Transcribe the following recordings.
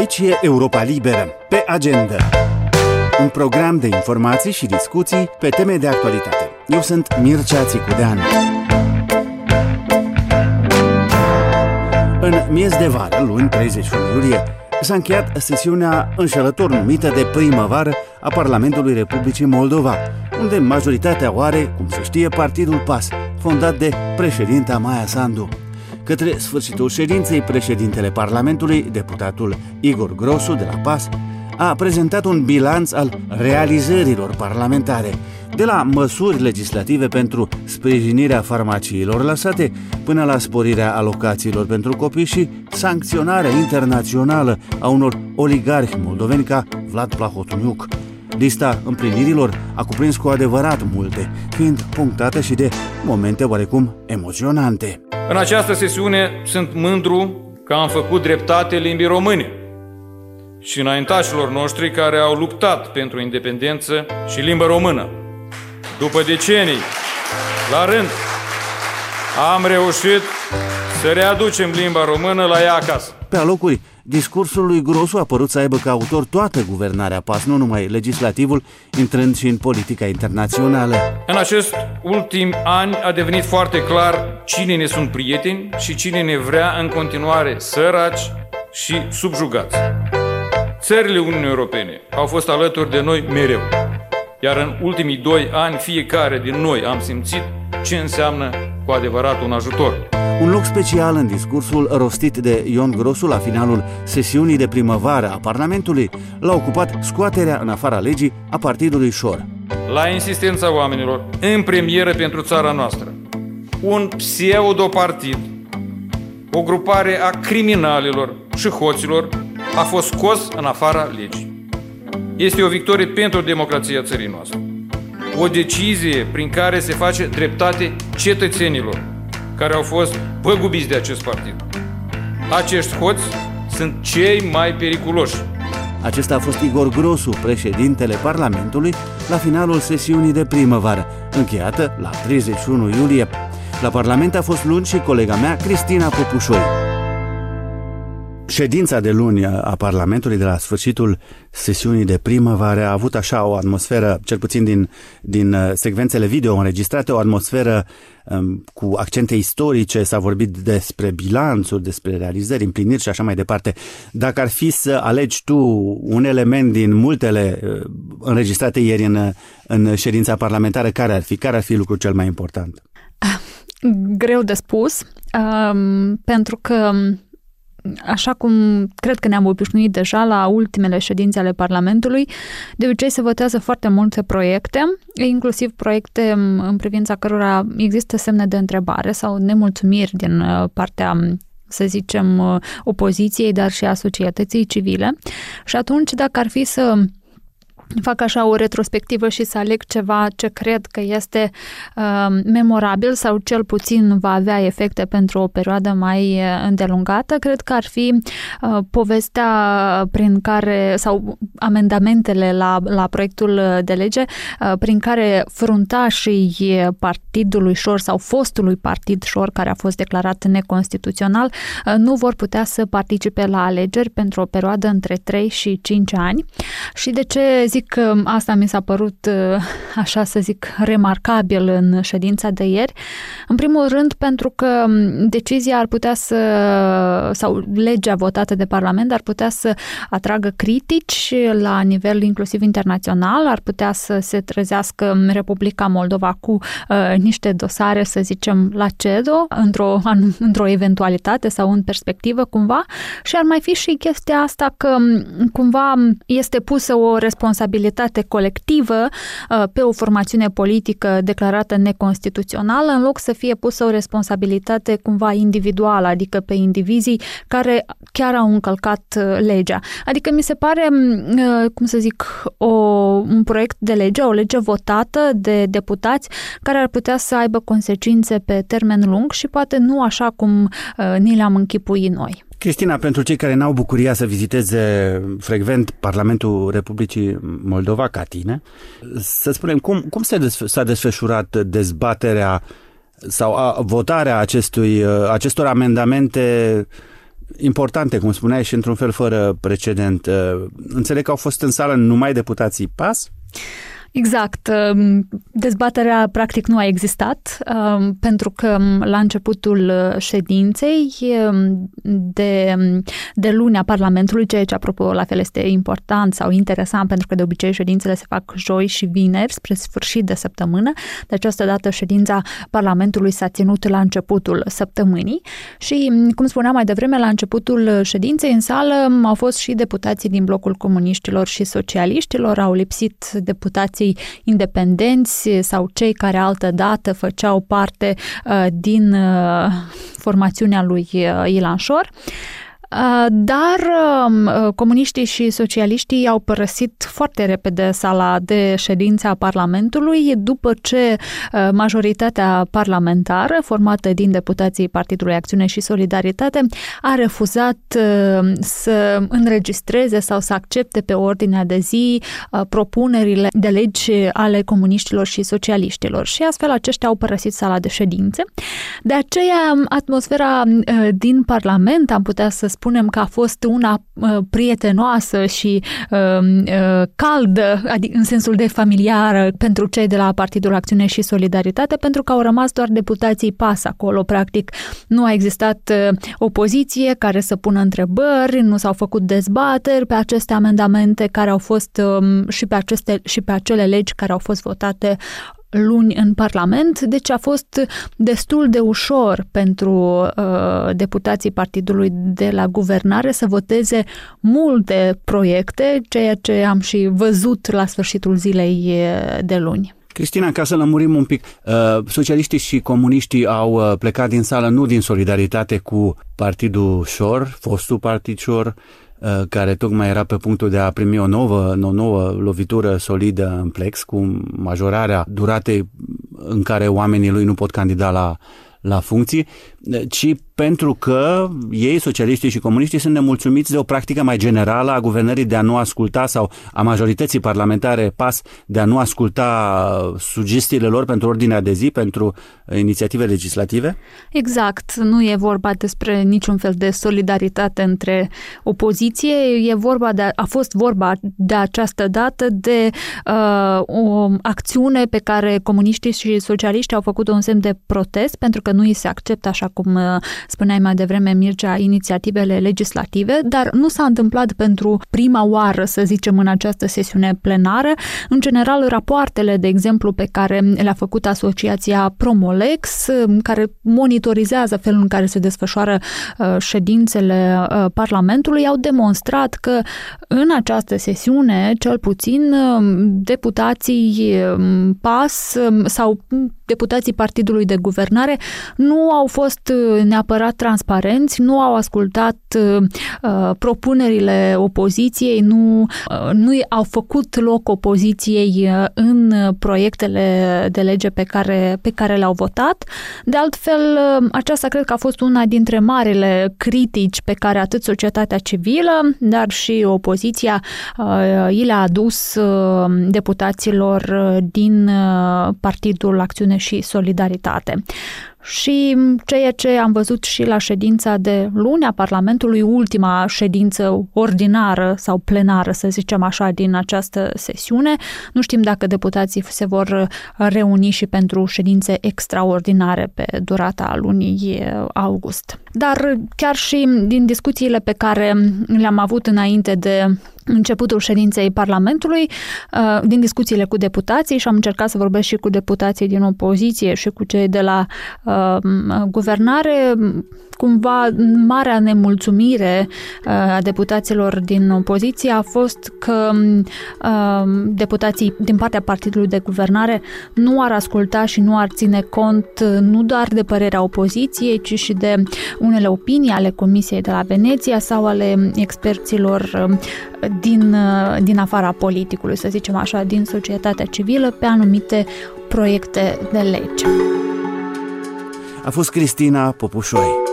Aici e Europa Liberă, pe agenda. Un program de informații și discuții pe teme de actualitate. Eu sunt Mircea Țicudean. În miez de vară, luni 31 iulie, s-a încheiat sesiunea înșelător numită de primăvară a Parlamentului Republicii Moldova, unde majoritatea o are, cum se știe, Partidul PAS, fondat de președinta Maia Sandu. Către sfârșitul ședinței, președintele Parlamentului, deputatul Igor Grosu de la PAS, a prezentat un bilanț al realizărilor parlamentare, de la măsuri legislative pentru sprijinirea farmaciilor lăsate până la sporirea alocațiilor pentru copii și sancționarea internațională a unor oligarhi moldoveni ca Vlad Plahotuniuc. Lista împlinirilor a cuprins cu adevărat multe, fiind punctată și de momente oarecum emoționante. În această sesiune sunt mândru că am făcut dreptate limbii române și înaintașilor noștri care au luptat pentru independență și limba română. După decenii, la rând, am reușit să readucem limba română la ea acasă. Pe alocuri, discursul lui Grosu a părut să aibă ca autor toată guvernarea PAS, nu numai legislativul, intrând și în politica internațională. În acest ultim ani a devenit foarte clar cine ne sunt prieteni și cine ne vrea în continuare săraci și subjugați. Țările Uniunii Europene au fost alături de noi mereu, iar în ultimii doi ani fiecare din noi am simțit ce înseamnă cu adevărat un ajutor. Un loc special în discursul rostit de Ion Grosu la finalul sesiunii de primăvară a Parlamentului l-a ocupat scoaterea în afara legii a Partidului Șor. La insistența oamenilor, în premieră pentru țara noastră, un pseudo-partid, o grupare a criminalilor și hoților a fost scos în afara legii. Este o victorie pentru democrația țării noastre. O decizie prin care se face dreptate cetățenilor care au fost păgubiți de acest partid. Acești hoți sunt cei mai periculoși. Acesta a fost Igor Grosu, președintele Parlamentului, la finalul sesiunii de primăvară, încheiată la 31 iulie. La Parlament a fost luni și colega mea, Cristina Popușoi. Ședința de luni a Parlamentului de la sfârșitul sesiunii de primăvară a avut așa o atmosferă, cel puțin din, din uh, secvențele video înregistrate, o atmosferă um, cu accente istorice, s-a vorbit despre bilanțuri, despre realizări, împliniri și așa mai departe. Dacă ar fi să alegi tu un element din multele uh, înregistrate ieri în, în ședința parlamentară, care ar fi? Care ar fi lucrul cel mai important? Greu de spus, um, pentru că așa cum cred că ne-am obișnuit deja la ultimele ședințe ale Parlamentului, de obicei se votează foarte multe proiecte, inclusiv proiecte în privința cărora există semne de întrebare sau nemulțumiri din uh, partea să zicem, uh, opoziției, dar și a societății civile. Și atunci, dacă ar fi să fac așa o retrospectivă și să aleg ceva ce cred că este uh, memorabil sau cel puțin va avea efecte pentru o perioadă mai uh, îndelungată, cred că ar fi uh, povestea prin care, sau amendamentele la, la proiectul de lege, uh, prin care fruntașii partidului Șor sau fostului partid Șor, care a fost declarat neconstituțional, uh, nu vor putea să participe la alegeri pentru o perioadă între 3 și 5 ani. Și de ce zic zic că asta mi s-a părut, uh, așa să zic, remarcabil în ședința de ieri. În primul rând pentru că um, decizia ar putea să, sau legea votată de Parlament ar putea să atragă critici la nivel inclusiv internațional, ar putea să se trezească Republica Moldova cu uh, niște dosare, să zicem, la CEDO, într-o, într-o eventualitate sau în perspectivă cumva și ar mai fi și chestia asta că um, cumva este pusă o responsabilitate responsabilitate colectivă uh, pe o formațiune politică declarată neconstituțională, în loc să fie pusă o responsabilitate cumva individuală, adică pe indivizii care chiar au încălcat uh, legea. Adică mi se pare, uh, cum să zic, o, un proiect de lege, o lege votată de deputați care ar putea să aibă consecințe pe termen lung și poate nu așa cum ni le-am închipuit noi. Cristina, pentru cei care n-au bucuria să viziteze frecvent Parlamentul Republicii Moldova ca tine, să spunem, cum, cum s-a desfășurat dezbaterea sau a, votarea acestui, acestor amendamente importante, cum spuneai, și într-un fel fără precedent. Înțeleg că au fost în sală numai deputații PAS? Exact. Um, dezbaterea practic nu a existat um, pentru că um, la începutul uh, ședinței de, de luni a Parlamentului, ceea ce apropo la fel este important sau interesant pentru că de obicei ședințele se fac joi și vineri spre sfârșit de săptămână. De această dată ședința Parlamentului s-a ținut la începutul săptămânii și, cum spuneam mai devreme, la începutul ședinței în sală au fost și deputații din blocul comuniștilor și socialiștilor, au lipsit deputații democrații independenți sau cei care altă dată făceau parte uh, din uh, formațiunea lui uh, Ilan Șor. Uh, dar um, uh, comuniștii și socialiștii au părăsit foarte repede sala de ședință a Parlamentului după ce uh, majoritatea parlamentară, formată din deputații Partidului Acțiune și Solidaritate, a refuzat să înregistreze sau să accepte pe ordinea de zi propunerile de legi ale comuniștilor și socialiștilor și astfel aceștia au părăsit sala de ședințe. De aceea, atmosfera din Parlament, am putea să spunem că a fost una uh, prietenoasă și uh, uh, caldă, adică în sensul de familiară pentru cei de la Partidul Acțiune și Solidaritate, pentru că au rămas doar deputații PAS acolo. Practic, nu a existat uh, opoziție care să pună întrebări, nu s-au făcut dezbateri pe aceste amendamente care au fost uh, și pe aceste și pe acele legi care au fost votate luni în Parlament, deci a fost destul de ușor pentru uh, deputații partidului de la guvernare să voteze multe proiecte, ceea ce am și văzut la sfârșitul zilei uh, de luni. Cristina, ca să lămurim un pic, uh, socialiștii și comuniștii au uh, plecat din sală nu din solidaritate cu Partidul Șor, fostul Partid Șor, Uh, care tocmai era pe punctul de a primi o nouă, o nouă lovitură solidă în plex, cu majorarea duratei în care oamenii lui nu pot candida la, la funcții, ci pentru că ei, socialiștii și comuniștii, sunt nemulțumiți de o practică mai generală a guvernării de a nu asculta sau a majorității parlamentare PAS de a nu asculta sugestiile lor pentru ordinea de zi, pentru inițiative legislative? Exact. Nu e vorba despre niciun fel de solidaritate între opoziție. E vorba de, a fost vorba de această dată de uh, o acțiune pe care comuniștii și socialiștii au făcut un semn de protest pentru că nu îi se acceptă așa cum uh, spuneai mai devreme, Mircea, inițiativele legislative, dar nu s-a întâmplat pentru prima oară, să zicem, în această sesiune plenară. În general, rapoartele, de exemplu, pe care le-a făcut Asociația Promolex, um, care monitorizează felul în care se desfășoară uh, ședințele uh, Parlamentului, au demonstrat că în această sesiune, cel puțin, um, deputații um, PAS sau deputații Partidului de Guvernare nu au fost uh, neapărat transparenți, nu au ascultat uh, uh, propunerile opoziției, nu, uh, nu au făcut loc opoziției uh, în proiectele de lege pe care, pe care le-au votat. De altfel, uh, aceasta cred că a fost una dintre marile critici pe care atât societatea civilă, dar și opoziția uh, i le-a adus uh, deputaților din Partidul Acțiune și solidaritate. Și ceea ce am văzut și la ședința de luni a Parlamentului, ultima ședință ordinară sau plenară, să zicem așa, din această sesiune. Nu știm dacă deputații se vor reuni și pentru ședințe extraordinare pe durata lunii august. Dar chiar și din discuțiile pe care le-am avut înainte de începutul ședinței Parlamentului, uh, din discuțiile cu deputații și am încercat să vorbesc și cu deputații din opoziție și cu cei de la uh, guvernare, cumva marea nemulțumire uh, a deputaților din opoziție a fost că uh, deputații din partea partidului de guvernare nu ar asculta și nu ar ține cont uh, nu doar de părerea opoziției, ci și de unele opinii ale Comisiei de la Veneția sau ale experților din, din afara politicului, să zicem așa, din societatea civilă pe anumite proiecte de lege. A fost Cristina Popușoi.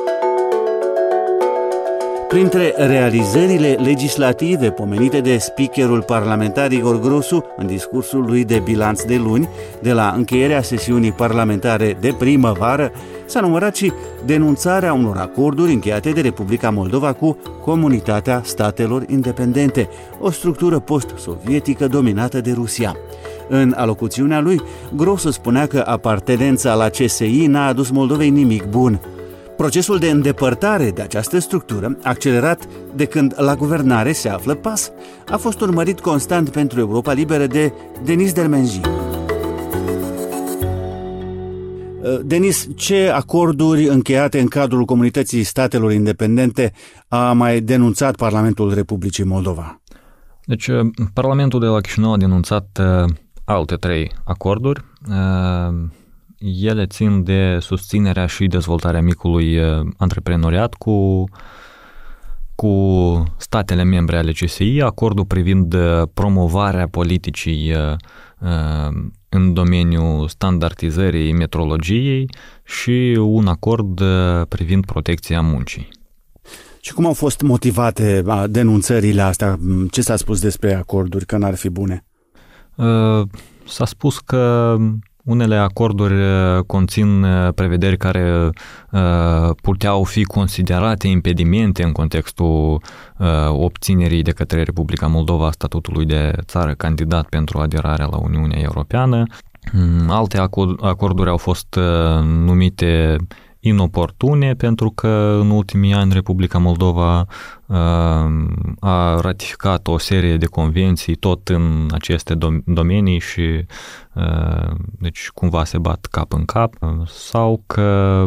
Printre realizările legislative pomenite de speakerul parlamentar Igor Grosu în discursul lui de bilanț de luni, de la încheierea sesiunii parlamentare de primăvară, s-a numărat și denunțarea unor acorduri încheiate de Republica Moldova cu Comunitatea Statelor Independente, o structură post-sovietică dominată de Rusia. În alocuțiunea lui, Grosu spunea că apartenența la CSI n-a adus Moldovei nimic bun – Procesul de îndepărtare de această structură, accelerat de când la guvernare se află PAS, a fost urmărit constant pentru Europa Liberă de Denis Dermenji. Denis, ce acorduri încheiate în cadrul Comunității Statelor Independente a mai denunțat Parlamentul Republicii Moldova? Deci, uh, Parlamentul de la Chișinău a denunțat uh, alte trei acorduri. Uh, ele țin de susținerea și dezvoltarea micului uh, antreprenoriat cu, cu statele membre ale CSI, acordul privind uh, promovarea politicii uh, în domeniul standardizării metrologiei și un acord privind protecția muncii. Și cum au fost motivate denunțările astea? Ce s-a spus despre acorduri, că n-ar fi bune? S-a spus că unele acorduri uh, conțin uh, prevederi care uh, puteau fi considerate impedimente în contextul obținerii de către Republica Moldova a statutului de țară candidat pentru aderarea la Uniunea Europeană. Mm, alte acorduri au fost numite inoportune pentru că în ultimii ani Republica Moldova uh, a ratificat o serie de convenții tot în aceste domenii și uh, deci cumva se bat cap în cap sau că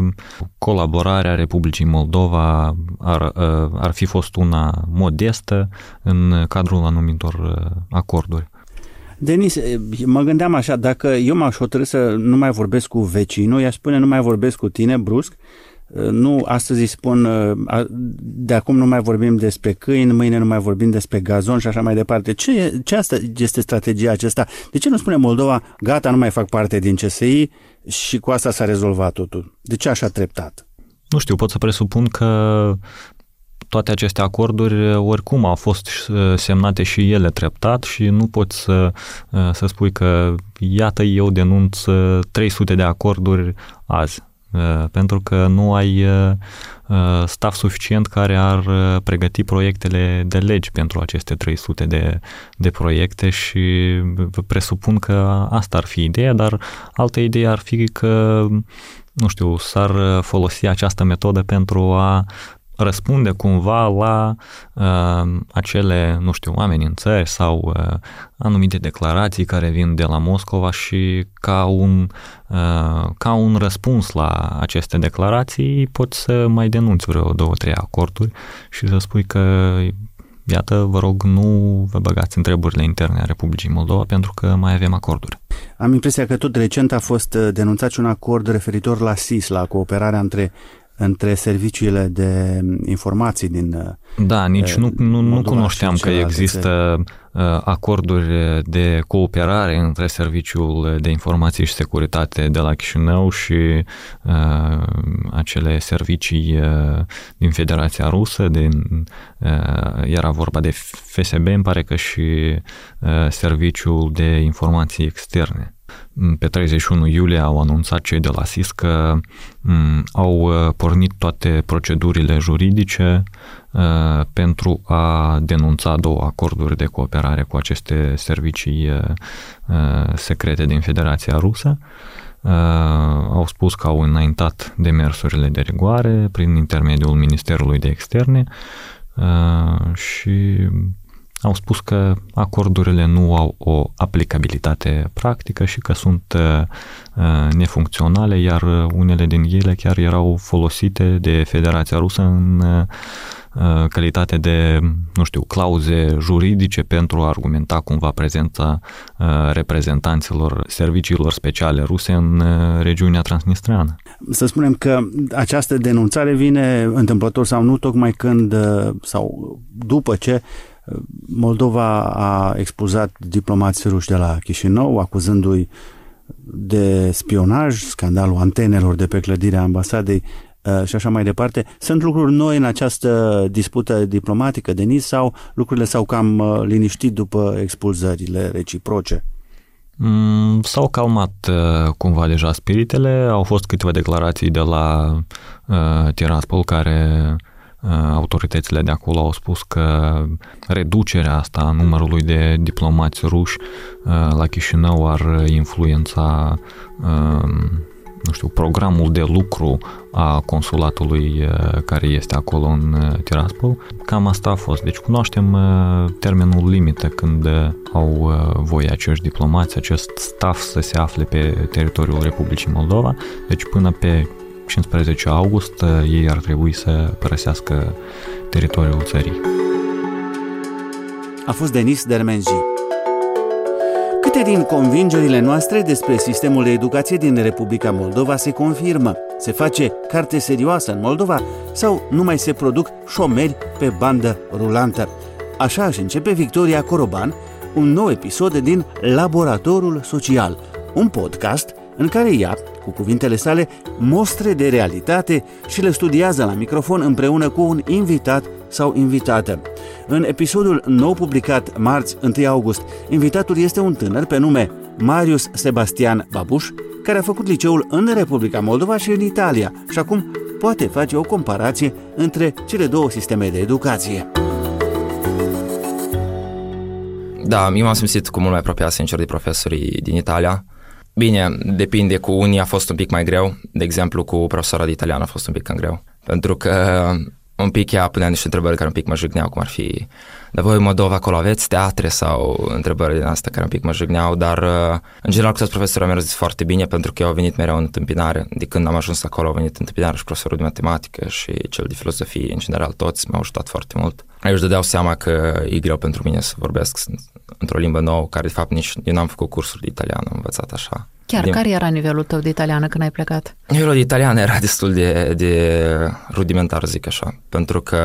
colaborarea Republicii Moldova ar, uh, ar fi fost una modestă în cadrul anumitor acorduri. Denis, mă gândeam așa, dacă eu m-aș hotărâ să nu mai vorbesc cu vecinul, i-aș spune nu mai vorbesc cu tine brusc, nu, astăzi îi spun, de acum nu mai vorbim despre câini, mâine nu mai vorbim despre gazon și așa mai departe. Ce, ce asta este strategia acesta? De ce nu spune Moldova, gata, nu mai fac parte din CSI și cu asta s-a rezolvat totul? De ce așa treptat? Nu știu, pot să presupun că toate aceste acorduri uh, oricum au fost uh, semnate și ele treptat și nu poți să, uh, să spui că iată eu denunț 300 de acorduri azi pentru că nu ai staff suficient care ar pregăti proiectele de legi pentru aceste 300 de, de proiecte și presupun că asta ar fi ideea, dar altă idee ar fi că nu știu, s-ar folosi această metodă pentru a răspunde cumva la uh, acele, nu știu, amenințări sau uh, anumite declarații care vin de la Moscova și ca un, uh, ca un răspuns la aceste declarații poți să mai denunți vreo două, trei acorduri și să spui că iată, vă rog, nu vă băgați în treburile interne a Republicii Moldova pentru că mai avem acorduri. Am impresia că tot recent a fost uh, denunțat un acord referitor la SIS, la cooperarea între între serviciile de informații din uh, Da, nici nu, nu, nu cunoșteam că există uh, acorduri de cooperare între Serviciul de Informații și Securitate de la Chișinău și uh, acele servicii uh, din Federația Rusă, din, uh, era vorba de FSB, îmi pare că și uh, Serviciul de Informații Externe. Pe 31 iulie au anunțat cei de la SIS că m, au uh, pornit toate procedurile juridice uh, pentru a denunța două acorduri de cooperare cu aceste servicii uh, uh secrete din Federația Rusă. Uh, au spus că au înaintat demersurile de rigoare prin intermediul Ministerului de Externe uh, și au spus că acordurile nu au o aplicabilitate practică și că sunt uh, uh, nefuncționale, iar unele din ele chiar erau folosite de Federația Rusă în uh, calitate de, nu știu, clauze juridice pentru a argumenta cumva prezența reprezentanților serviciilor speciale ruse în regiunea transnistreană. Să spunem că această denunțare vine întâmplător sau nu, tocmai când sau după ce Moldova a expulzat diplomații ruși de la Chișinău, acuzându-i de spionaj, scandalul antenelor de pe clădirea ambasadei uh, și așa mai departe. Sunt lucruri noi în această dispută diplomatică, Denis, sau lucrurile s-au cam uh, liniștit după expulzările reciproce? Mm, s-au calmat uh, cumva deja spiritele, au fost câteva declarații de la uh, Tiraspol care uh, autoritățile de acolo au spus că reducerea asta a numărului de diplomați ruși uh, la Chișinău ar influența uh, nu știu, programul de lucru a consulatului uh, care este acolo în uh, Tiraspol. Cam asta a fost. Deci cunoaștem uh, termenul limită când au voie acești diplomați, acest staff să se afle pe teritoriul Republicii Moldova. Deci până pe 15 august ei ar trebui să părăsească teritoriul țării. A fost Denis Dermenji. Câte din convingerile noastre despre sistemul de educație din Republica Moldova se confirmă? Se face carte serioasă în Moldova sau nu mai se produc șomeri pe bandă rulantă? Așa își începe Victoria Coroban un nou episod din Laboratorul Social, un podcast în care ea, cu cuvintele sale, mostre de realitate și le studiază la microfon împreună cu un invitat sau invitată. În episodul nou publicat marți 1 august, invitatul este un tânăr pe nume Marius Sebastian Babuș, care a făcut liceul în Republica Moldova și în Italia și acum poate face o comparație între cele două sisteme de educație. Da, eu m-am simțit cu mult mai apropiat, sincer, de profesorii din Italia. Bine, depinde, cu unii a fost un pic mai greu, de exemplu cu profesora de italiană a fost un pic cam greu, pentru că un pic ea punea niște întrebări care un pic mă jigneau, cum ar fi dar voi Moldova acolo aveți teatre sau întrebări din astea care un pic mă jigneau, dar uh, în general cu toți profesorii au mers foarte bine pentru că eu au venit mereu în întâmpinare. De când am ajuns acolo au venit în întâmpinare și profesorul de matematică și cel de filozofie, în general toți m-au ajutat foarte mult. Ei își dădeau seama că e greu pentru mine să vorbesc într-o limbă nouă, care de fapt nici eu n-am făcut cursuri de italiană, am învățat așa. Chiar, Din... care era nivelul tău de italiană când ai plecat? Nivelul de italiană era destul de, de rudimentar, zic așa, pentru că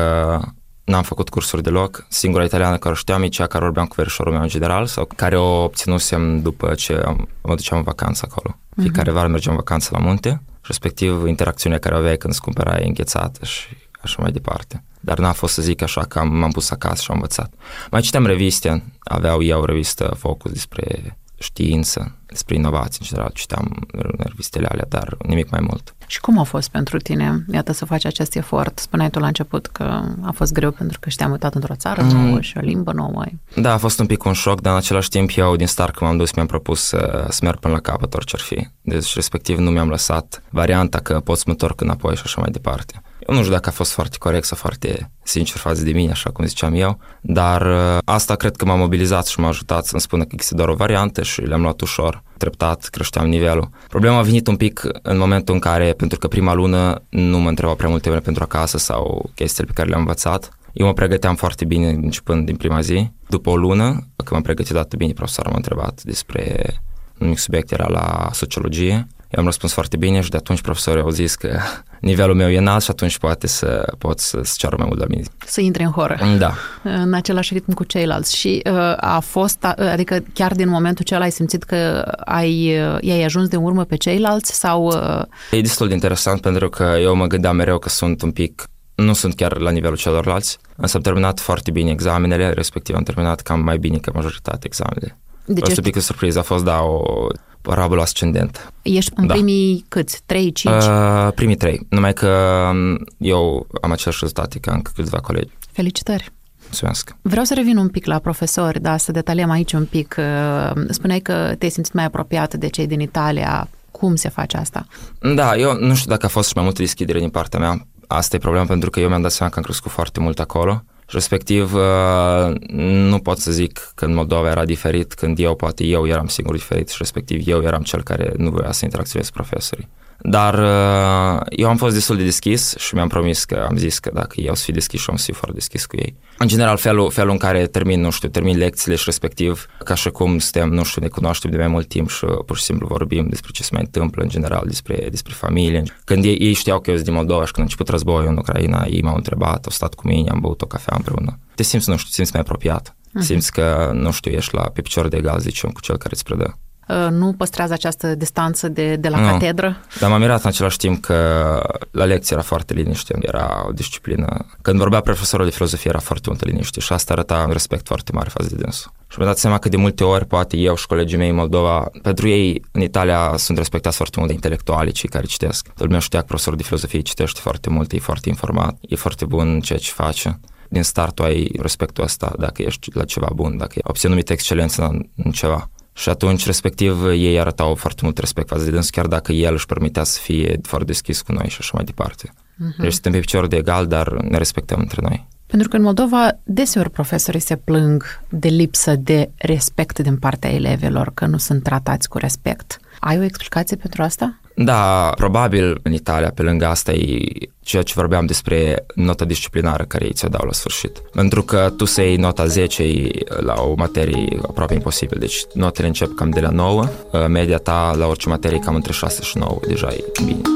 n-am făcut cursuri deloc. Singura italiană care o știam e cea care vorbeam cu verișorul meu în general sau care o obținusem după ce am, mă duceam în vacanță acolo. Uh-huh. Fiecare vară mergeam în vacanță la munte, respectiv interacțiunea care o aveai când îți cumpărai înghețată și așa mai departe. Dar n-a fost să zic așa că am, m-am pus acasă și am învățat. Mai citeam reviste, aveau eu o revistă Focus despre știință, despre inovații în general, citeam revistele alea, dar nimic mai mult. Și cum a fost pentru tine, iată, să faci acest efort? Spuneai tu la început că a fost greu pentru că știam uitat într-o țară mm. nouă și o limbă nouă. Da, a fost un pic un șoc, dar în același timp eu din start când m-am dus mi-am propus să, să merg până la capăt orice ar fi. Deci respectiv nu mi-am lăsat varianta că pot să mă întorc înapoi și așa mai departe. Eu nu știu dacă a fost foarte corect sau foarte sincer față de mine, așa cum ziceam eu, dar uh, asta cred că m-a mobilizat și m-a ajutat să-mi spună că există doar o variantă și le-am luat ușor, treptat, creșteam nivelul. Problema a venit un pic în momentul în care, pentru că prima lună nu mă întreba prea multe pentru acasă sau chestiile pe care le-am învățat, eu mă pregăteam foarte bine începând din prima zi. După o lună, când m-am pregătit atât bine, profesorul m-a întrebat despre un mic subiect era la sociologie eu am răspuns foarte bine și de atunci profesorii au zis că nivelul meu e înalt și atunci poate să pot să, să ceară mai mult la mine. Să intre în horă. Da. În același ritm cu ceilalți. Și uh, a fost, adică chiar din momentul acela ai simțit că ai, uh, ai ajuns de urmă pe ceilalți sau... Uh... E destul de interesant pentru că eu mă gândeam mereu că sunt un pic nu sunt chiar la nivelul celorlalți, însă am terminat foarte bine examenele, respectiv am terminat cam mai bine ca majoritatea examenele. Deci fost ești... un pic de surpriză, a fost, da, o parabolă ascendent. Ești în da. primii câți? 3, 5? Uh, primii trei. Numai că um, eu am același rezultate ca încă câțiva colegi. Felicitări! Mulțumesc. Vreau să revin un pic la profesori, da, să detaliem aici un pic. Uh, spuneai că te-ai simțit mai apropiat de cei din Italia. Cum se face asta? Da, eu nu știu dacă a fost și mai multă deschidere din partea mea. Asta e problema pentru că eu mi-am dat seama că am crescut foarte mult acolo respectiv uh, nu pot să zic că în Moldova era diferit când eu, poate eu eram singur diferit și respectiv eu eram cel care nu voia să interacționez cu profesorii. Dar uh, eu am fost destul de deschis și mi-am promis că am zis că dacă eu să fiu deschis și am să fiu foarte deschis cu ei. În general, felul, felul în care termin, nu știu, termin lecțiile și respectiv, ca și cum suntem, nu știu, ne cunoaștem de mai mult timp și pur și simplu vorbim despre ce se mai întâmplă în general, despre, despre familie. Când ei, ei știau că eu sunt din Moldova și când a început războiul în Ucraina, ei m-au întrebat, au stat cu mine, am băut o cafea împreună. Te simți, nu știu, te simți mai apropiat. Uh-huh. Simți că, nu știu, ești la pe picior de egal, zicem, cu cel care îți predă. uh, nu păstrează această distanță de, de la nu. catedră? Dar m-am mirat în același timp că la lecție era foarte liniște, era o disciplină. Când vorbea profesorul de filozofie era foarte multă liniște și asta arăta un respect foarte mare față de dânsul. Și mi-am dat seama că de multe ori, poate eu și colegii mei în Moldova, pentru ei în Italia sunt respectați foarte mult de intelectuali, cei care citesc. Lumea știa că profesorul de filozofie citește foarte mult, e foarte informat, e foarte bun în ceea ce face din start tu ai respectul ăsta dacă ești la ceva bun, dacă ai obținut excelență în, în ceva. Și atunci, respectiv, ei arătau foarte mult respect față de dâns, chiar dacă el își permitea să fie foarte deschis cu noi și așa mai departe. Uh-huh. Deci suntem pe picior de egal, dar ne respectăm între noi. Pentru că în Moldova deseori profesorii se plâng de lipsă de respect din partea elevilor, că nu sunt tratați cu respect. Ai o explicație pentru asta? Da, probabil în Italia, pe lângă asta, e ceea ce vorbeam despre nota disciplinară care ei ți-o dau la sfârșit. Pentru că tu să iei nota 10 la o materie aproape imposibil. Deci notele încep cam de la 9, media ta la orice materie cam între 6 și 9, deja e bine.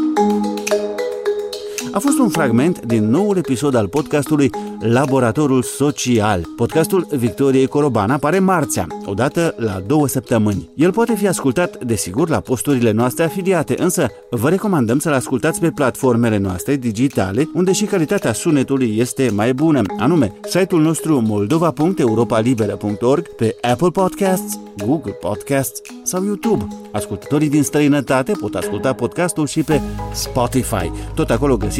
A fost un fragment din noul episod al podcastului Laboratorul Social. Podcastul Victoriei Coroban apare marțea, odată la două săptămâni. El poate fi ascultat, desigur, la posturile noastre afiliate, însă vă recomandăm să-l ascultați pe platformele noastre digitale, unde și calitatea sunetului este mai bună, anume site-ul nostru moldova.europalibera.org, pe Apple Podcasts, Google Podcasts sau YouTube. Ascultătorii din străinătate pot asculta podcastul și pe Spotify. Tot acolo găsiți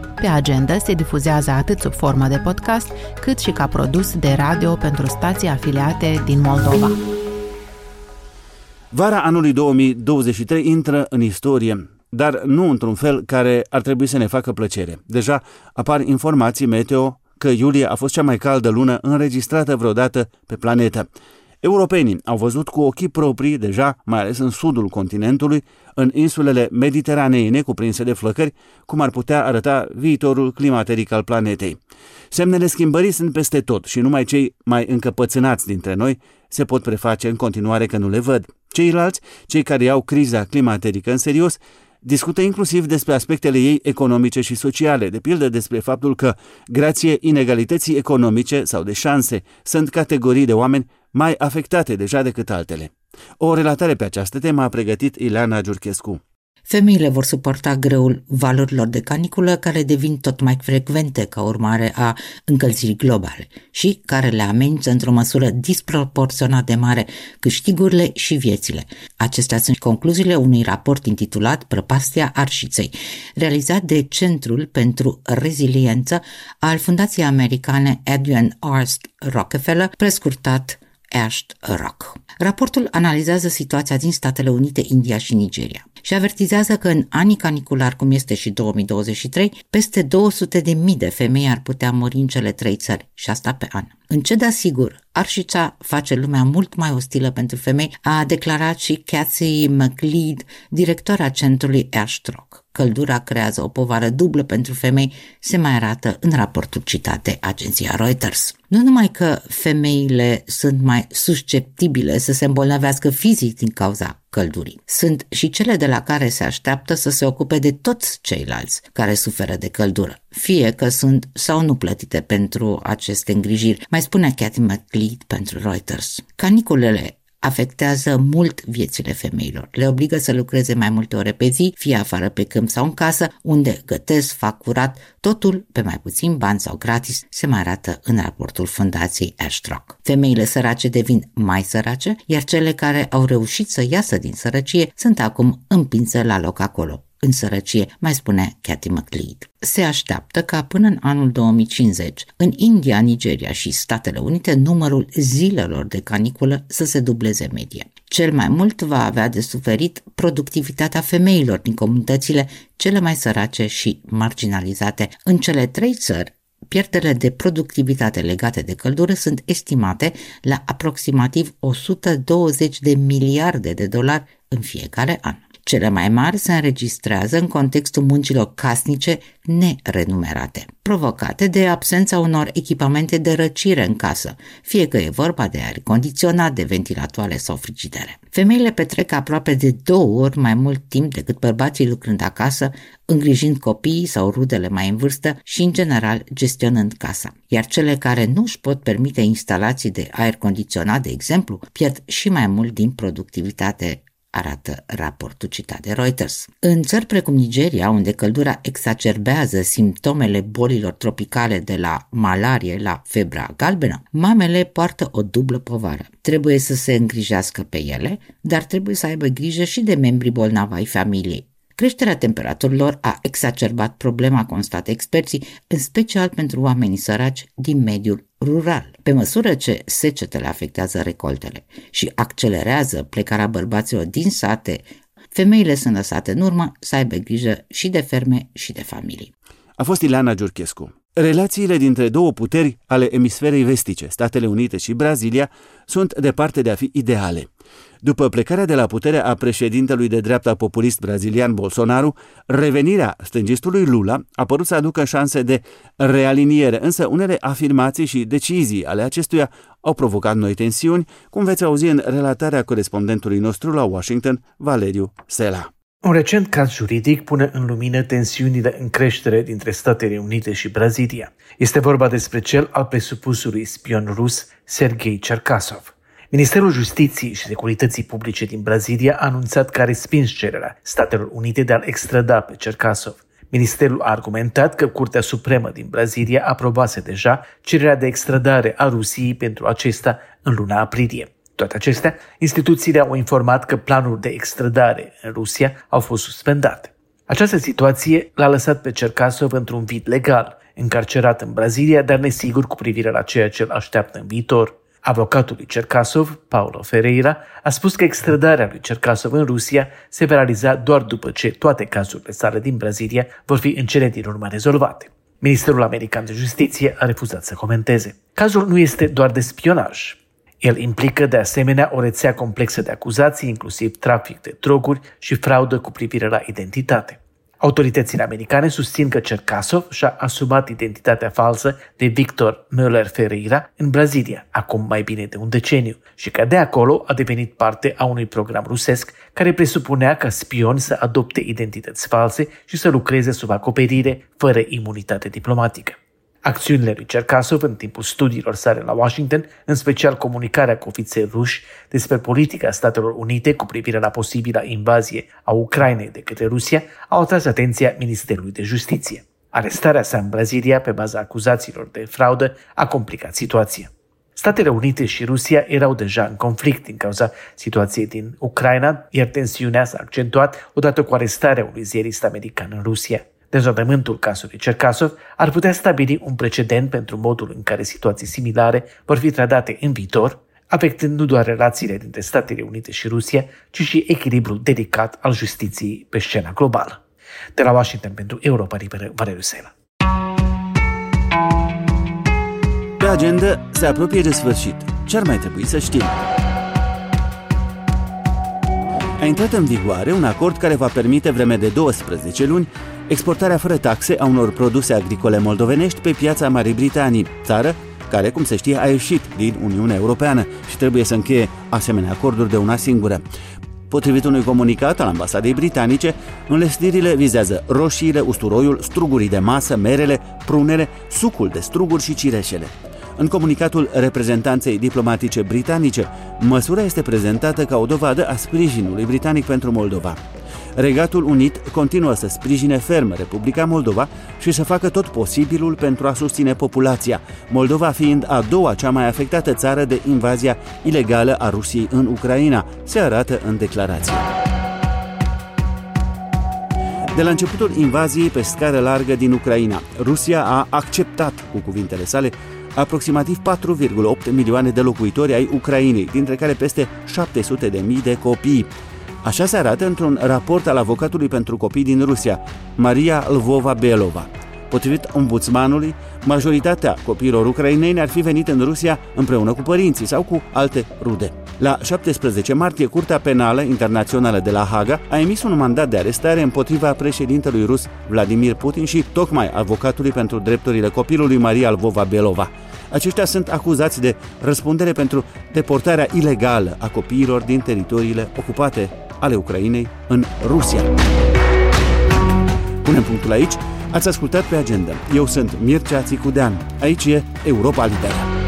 Pe agenda se difuzează atât sub formă de podcast, cât și ca produs de radio pentru stații afiliate din Moldova. Vara anului 2023 intră în istorie, dar nu într-un fel care ar trebui să ne facă plăcere. Deja apar informații meteo că iulie a fost cea mai caldă lună înregistrată vreodată pe planetă. Europenii au văzut cu ochii proprii deja, mai ales în sudul continentului, în insulele mediteraneene cuprinse de flăcări, cum ar putea arăta viitorul climateric al planetei. Semnele schimbării sunt peste tot și numai cei mai încăpățânați dintre noi se pot preface în continuare că nu le văd. Ceilalți, cei care iau criza climaterică în serios, discută inclusiv despre aspectele ei economice și sociale, de pildă despre faptul că, grație inegalității economice sau de șanse, sunt categorii de oameni mai afectate deja decât altele. O relatare pe această temă a pregătit Ileana Giurchescu. Femeile vor suporta greul valorilor de caniculă care devin tot mai frecvente ca urmare a încălzirii globale și care le amenință într-o măsură disproporționat de mare câștigurile și viețile. Acestea sunt concluziile unui raport intitulat Prăpastia Arșiței, realizat de Centrul pentru Reziliență al Fundației Americane Adrian R. Rockefeller, prescurtat Ashed Rock. Raportul analizează situația din Statele Unite, India și Nigeria și avertizează că în anii caniculari, cum este și 2023, peste 200 de mii de femei ar putea muri în cele trei țări și asta pe an. În ce da sigur, Arșița face lumea mult mai ostilă pentru femei, a declarat și Cathy McLeod, directoarea centrului Ashtrock. Căldura creează o povară dublă pentru femei, se mai arată în raportul citat de agenția Reuters. Nu numai că femeile sunt mai susceptibile să se îmbolnăvească fizic din cauza căldurii, sunt și cele de la care se așteaptă să se ocupe de toți ceilalți care suferă de căldură, fie că sunt sau nu plătite pentru aceste îngrijiri, mai spune Cathy McLeod pentru Reuters. Caniculele afectează mult viețile femeilor. Le obligă să lucreze mai multe ore pe zi, fie afară pe câmp sau în casă, unde gătesc, fac curat, totul pe mai puțin bani sau gratis, se mai arată în raportul fundației Ashtrock. Femeile sărace devin mai sărace, iar cele care au reușit să iasă din sărăcie sunt acum împinse la loc acolo, în sărăcie, mai spune Cathy McLeod. Se așteaptă ca până în anul 2050, în India, Nigeria și Statele Unite, numărul zilelor de caniculă să se dubleze medie. Cel mai mult va avea de suferit productivitatea femeilor din comunitățile cele mai sărace și marginalizate. În cele trei țări, pierderile de productivitate legate de căldură sunt estimate la aproximativ 120 de miliarde de dolari în fiecare an. Cele mai mari se înregistrează în contextul muncilor casnice nerenumerate, provocate de absența unor echipamente de răcire în casă, fie că e vorba de aer condiționat, de ventilatoare sau frigidere. Femeile petrec aproape de două ori mai mult timp decât bărbații lucrând acasă, îngrijind copiii sau rudele mai în vârstă și, în general, gestionând casa. Iar cele care nu își pot permite instalații de aer condiționat, de exemplu, pierd și mai mult din productivitate arată raportul citat de Reuters. În țări precum Nigeria, unde căldura exacerbează simptomele bolilor tropicale de la malarie la febra galbenă, mamele poartă o dublă povară. Trebuie să se îngrijească pe ele, dar trebuie să aibă grijă și de membrii bolnavi ai familiei. Creșterea temperaturilor a exacerbat problema, constată experții, în special pentru oamenii săraci din mediul rural. Pe măsură ce secetele afectează recoltele și accelerează plecarea bărbaților din sate, femeile sunt lăsate în urmă să aibă grijă și de ferme și de familii. A fost Ileana Giurchescu. Relațiile dintre două puteri ale emisferei vestice, Statele Unite și Brazilia, sunt departe de a fi ideale. După plecarea de la putere a președintelui de dreapta populist brazilian Bolsonaro, revenirea stângistului Lula a părut să aducă șanse de realiniere, însă unele afirmații și decizii ale acestuia au provocat noi tensiuni, cum veți auzi în relatarea corespondentului nostru la Washington, Valeriu Sela. Un recent caz juridic pune în lumină tensiunile în creștere dintre Statele Unite și Brazilia. Este vorba despre cel al presupusului spion rus Sergei Cherkasov. Ministerul Justiției și Securității Publice din Brazilia a anunțat că a respins cererea Statelor Unite de a-l extrada pe Cercasov. Ministerul a argumentat că Curtea Supremă din Brazilia aprobase deja cererea de extradare a Rusiei pentru acesta în luna aprilie. Toate acestea, instituțiile au informat că planuri de extradare în Rusia au fost suspendate. Această situație l-a lăsat pe Cercasov într-un vid legal, încarcerat în Brazilia, dar nesigur cu privire la ceea ce îl așteaptă în viitor. Avocatul lui Cercasov, Paulo Ferreira, a spus că extradarea lui Cercasov în Rusia se va realiza doar după ce toate cazurile sale din Brazilia vor fi în cele din urmă rezolvate. Ministerul American de Justiție a refuzat să comenteze. Cazul nu este doar de spionaj. El implică de asemenea o rețea complexă de acuzații, inclusiv trafic de droguri și fraudă cu privire la identitate. Autoritățile americane susțin că Cercasov și-a asumat identitatea falsă de Victor Müller Ferreira în Brazilia, acum mai bine de un deceniu, și că de acolo a devenit parte a unui program rusesc care presupunea ca spioni să adopte identități false și să lucreze sub acoperire, fără imunitate diplomatică. Acțiunile lui Cercasov în timpul studiilor sale la Washington, în special comunicarea cu ofițeri ruși despre politica Statelor Unite cu privire la posibila invazie a Ucrainei de către Rusia, au atras atenția Ministerului de Justiție. Arestarea sa în Brazilia pe baza acuzațiilor de fraudă a complicat situația. Statele Unite și Rusia erau deja în conflict din cauza situației din Ucraina, iar tensiunea s-a accentuat odată cu arestarea unui ziarist american în Rusia. Dezodământul cazului Cercasov ar putea stabili un precedent pentru modul în care situații similare vor fi tratate în viitor, afectând nu doar relațiile dintre Statele Unite și Rusia, ci și echilibrul delicat al justiției pe scena globală. De la Washington pentru Europa Liberă, Valeriu Sela. Pe agenda se apropie de sfârșit. Ce ar mai trebui să știm? A intrat în vigoare un acord care va permite vreme de 12 luni exportarea fără taxe a unor produse agricole moldovenești pe piața Marii Britanii, țară care, cum se știe, a ieșit din Uniunea Europeană și trebuie să încheie asemenea acorduri de una singură. Potrivit unui comunicat al ambasadei britanice, înlesnirile vizează roșiile, usturoiul, strugurii de masă, merele, prunele, sucul de struguri și cireșele. În comunicatul reprezentanței diplomatice britanice, măsura este prezentată ca o dovadă a sprijinului britanic pentru Moldova. Regatul Unit continuă să sprijine ferm Republica Moldova și să facă tot posibilul pentru a susține populația, Moldova fiind a doua cea mai afectată țară de invazia ilegală a Rusiei în Ucraina, se arată în declarație. De la începutul invaziei pe scară largă din Ucraina, Rusia a acceptat, cu cuvintele sale, aproximativ 4,8 milioane de locuitori ai Ucrainei, dintre care peste 700 de mii de copii. Așa se arată într-un raport al avocatului pentru copii din Rusia, Maria Lvova Belova. Potrivit ombudsmanului, majoritatea copiilor ucraineni ar fi venit în Rusia împreună cu părinții sau cu alte rude. La 17 martie, Curtea Penală Internațională de la Haga a emis un mandat de arestare împotriva președintelui rus Vladimir Putin și tocmai avocatului pentru drepturile copilului Maria Alvova Belova. Aceștia sunt acuzați de răspundere pentru deportarea ilegală a copiilor din teritoriile ocupate ale Ucrainei în Rusia. Punem punctul aici. Ați ascultat pe agenda. Eu sunt Mircea Țicudean. Aici e Europa Liberă.